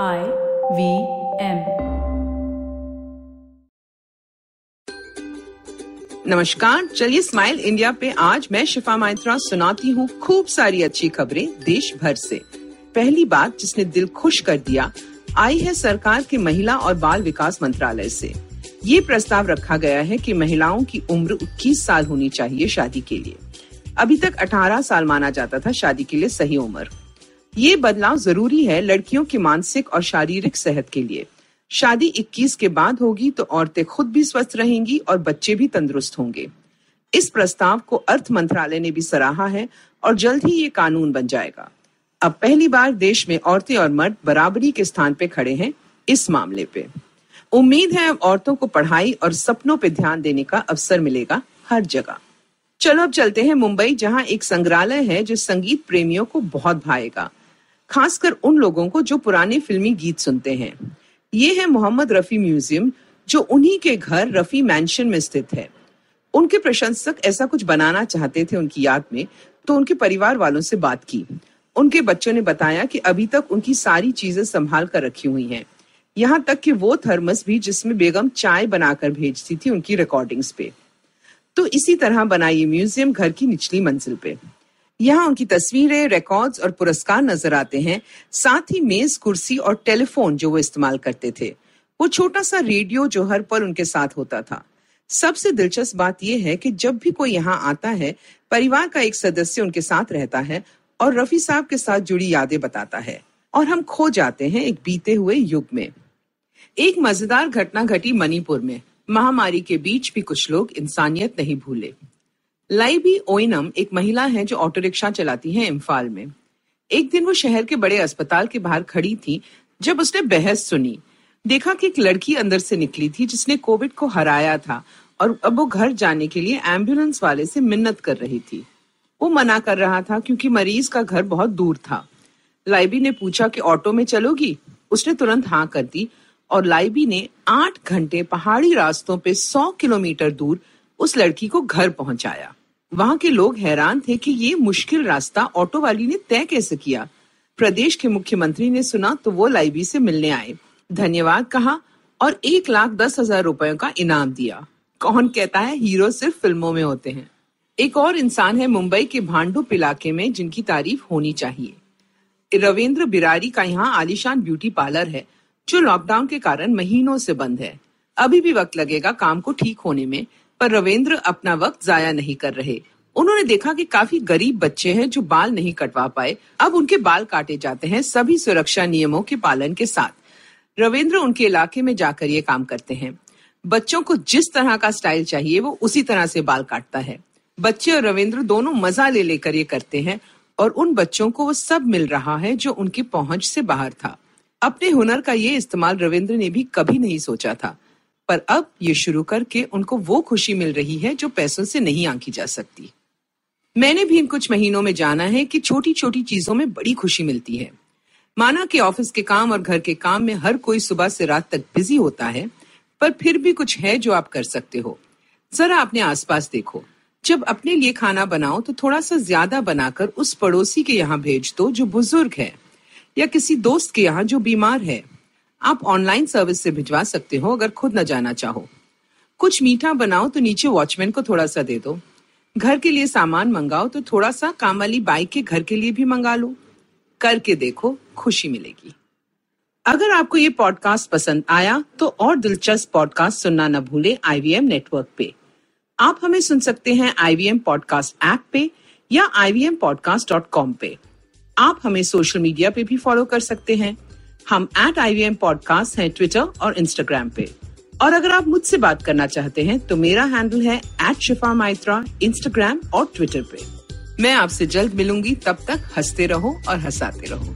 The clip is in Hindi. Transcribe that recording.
I वी एम नमस्कार, चलिए स्माइल इंडिया पे आज मैं शिफा माइत्रा सुनाती हूँ खूब सारी अच्छी खबरें देश भर से। पहली बात जिसने दिल खुश कर दिया, आई है सरकार के महिला और बाल विकास मंत्रालय से। ये प्रस्ताव रखा गया है कि महिलाओं की उम्र 21 साल होनी चाहिए शादी के लिए। अभी तक 18 साल माना जाता था शादी के लिए सही उम्र। ये बदलाव ज़रूरी है लड़कियों की मानसिक और शारीरिक सेहत के लिए। शादी 21 के बाद होगी तो औरतें खुद भी स्वस्थ रहेंगी और बच्चे भी तंदुरुस्त होंगे। इस प्रस्ताव को अर्थ मंत्रालय ने भी सराहा है और जल्द ही ये कानून बन जाएगा। अब पहली बार देश में औरतें और मर्द बराबरी के स्थान पे खड़े हैं इस मामले पे। उम्मीद है अब औरतों को पढ़ाई और सपनों पे ध्यान देने का अवसर मिलेगा हर जगह। चलो अब चलते हैं मुंबई, जहाँ एक संग्रहालय है जो संगीत प्रेमियों को बहुत भाएगा। खासकर उन लोगों को जो पुराने फिल्मी गीत सुनते हैं। ये है मोहम्मद रफी म्यूज़ियम, जो उन्हीं के घर रफी मैंशन में स्थित है। उनके प्रशंसक ऐसा कुछ बनाना चाहते थे उनकी याद में तो उनके परिवार वालों से बात की। उनके बच्चों ने बताया कि अभी तक उनकी सारी चीज़ें संभाल कर रखी हुई हैं। यहाँ तक कि वो थर्मस भी जिसमें बेगम चाय बनाकर भेजती थी उनकी रिकॉर्डिंग्स पे। तो इसी तरह बना म्यूज़ियम घर की निचली मंजिल पे। यहाँ उनकी तस्वीरें रिकॉर्ड्स और पुरस्कार नज़र आते हैं। साथ ही मेज, कुर्सी और टेलीफोन जो वो इस्तेमाल करते थे। वो छोटा सा रेडियो जो हर पल उनके साथ होता था। सबसे दिलचस्प बात यह है कि जब भी कोई यहाँ आता है, परिवार का एक सदस्य उनके साथ रहता है और रफी साहब के साथ जुड़ी यादें बताता है और हम खो जाते हैं एक बीते हुए युग में। एक मज़ेदार घटना घटी मणिपुर में। महामारी के बीच भी कुछ लोग इंसानियत नहीं भूले। लाइबी ओइनम एक महिला है जो ऑटो रिक्शा चलाती है इम्फाल में। एक दिन वो शहर के बड़े अस्पताल के बाहर खड़ी थी, जब उसने बहस सुनी। देखा कि एक लड़की अंदर से निकली थी जिसने कोविड को हराया था और अब वो घर जाने के लिए एंबुलेंस वाले से मिन्नत कर रही थी। वो मना कर रहा था क्योंकि मरीज़ का घर बहुत दूर था। लाइबी ने पूछा कि ऑटो में चलोगी? उसने तुरंत हाँ कर दी और लाइबी ने आठ घंटे पहाड़ी रास्तों पे सौ किलोमीटर दूर उस लड़की को घर पहुँचाया। वहाँ के लोग हैरान थे कि ये मुश्किल रास्ता ऑटो वाली ने तय कैसे किया। प्रदेश के मुख्यमंत्री ने सुना तो वो लाइबी से मिलने आए। धन्यवाद कहा और एक लाख दस हज़ार रुपयों का इनाम दिया। कौन कहता है हीरो सिर्फ़ फ़िल्मों में होते हैं। एक और इंसान है मुंबई के भांडुप इलाके में जिनकी तारीफ़ होनी चाहिए। रविंद्र बिरारी का यहाँ आलिशान ब्यूटी पार्लर है, जो लॉकडाउन के कारण महीनों से बंद है। अभी भी वक्त लगेगा काम को ठीक होने में। पर रविंद्र अपना वक्त जाया नहीं कर रहे। उन्होंने देखा कि काफ़ी गरीब बच्चे हैं जो बाल नहीं कटवा पाए। अब उनके बाल काटे जाते हैं सभी सुरक्षा नियमों के पालन के साथ। रविंद्र उनके इलाके में जाकर ये काम करते हैं। बच्चों को जिस तरह का स्टाइल चाहिए, वो उसी तरह से बाल काटता है। बच्चे और रविंद्र दोनों मज़ा ले लेकर ये करते हैं और उन बच्चों को वो सब मिल रहा है जो उनकी पहुँच से बाहर था। अपने हुनर का ये इस्तेमाल रविंद्र ने भी कभी नहीं सोचा था। पर अब ये शुरू करके उनको वो खुशी मिल रही है जो पैसों से नहीं आंकी जा सकती। मैंने भी इन कुछ महीनों में जाना है कि छोटी छोटी चीज़ों में बड़ी खुशी मिलती है। माना कि ऑफ़िस के काम और घर के काम में हर कोई सुबह से रात तक बिज़ी होता है, पर फिर भी कुछ है जो आप कर सकते हो। जरा अपने आसपास देखो। जब अपने लिए खाना बनाओ तो थोड़ा सा ज़्यादा बनाकर उस पड़ोसी के यहाँ भेज दो जो बुज़ुर्ग है, या किसी दोस्त के यहाँ जो बीमार है। आप ऑनलाइन सर्विस से भिजवा सकते हो अगर खुद न जाना चाहो। कुछ मीठा बनाओ तो नीचे वॉचमैन को थोड़ा सा दे दो। घर के लिए सामान मंगाओ तो थोड़ा सा काम वाली बाइक के घर के लिए भी मंगा लो। करके देखो, खुशी मिलेगी। अगर आपको ये पॉडकास्ट पसंद आया तो और दिलचस्प पॉडकास्ट सुनना न भूले आईवीएम नेटवर्क पे। आप हमें सुन सकते हैं आईवीएम पॉडकास्ट ऐप पे या आई पे। आप हमें सोशल मीडिया पे भी फॉलो कर सकते हैं। हम at I V M podcast है ट्विटर और इंस्टाग्राम पे। और अगर आप मुझसे बात करना चाहते हैं तो मेरा हैंडल है एट शिफा माइत्रा इंस्टाग्राम और ट्विटर पे। मैं आपसे जल्द मिलूँगी, तब तक हँसते रहो और हंसाते रहो।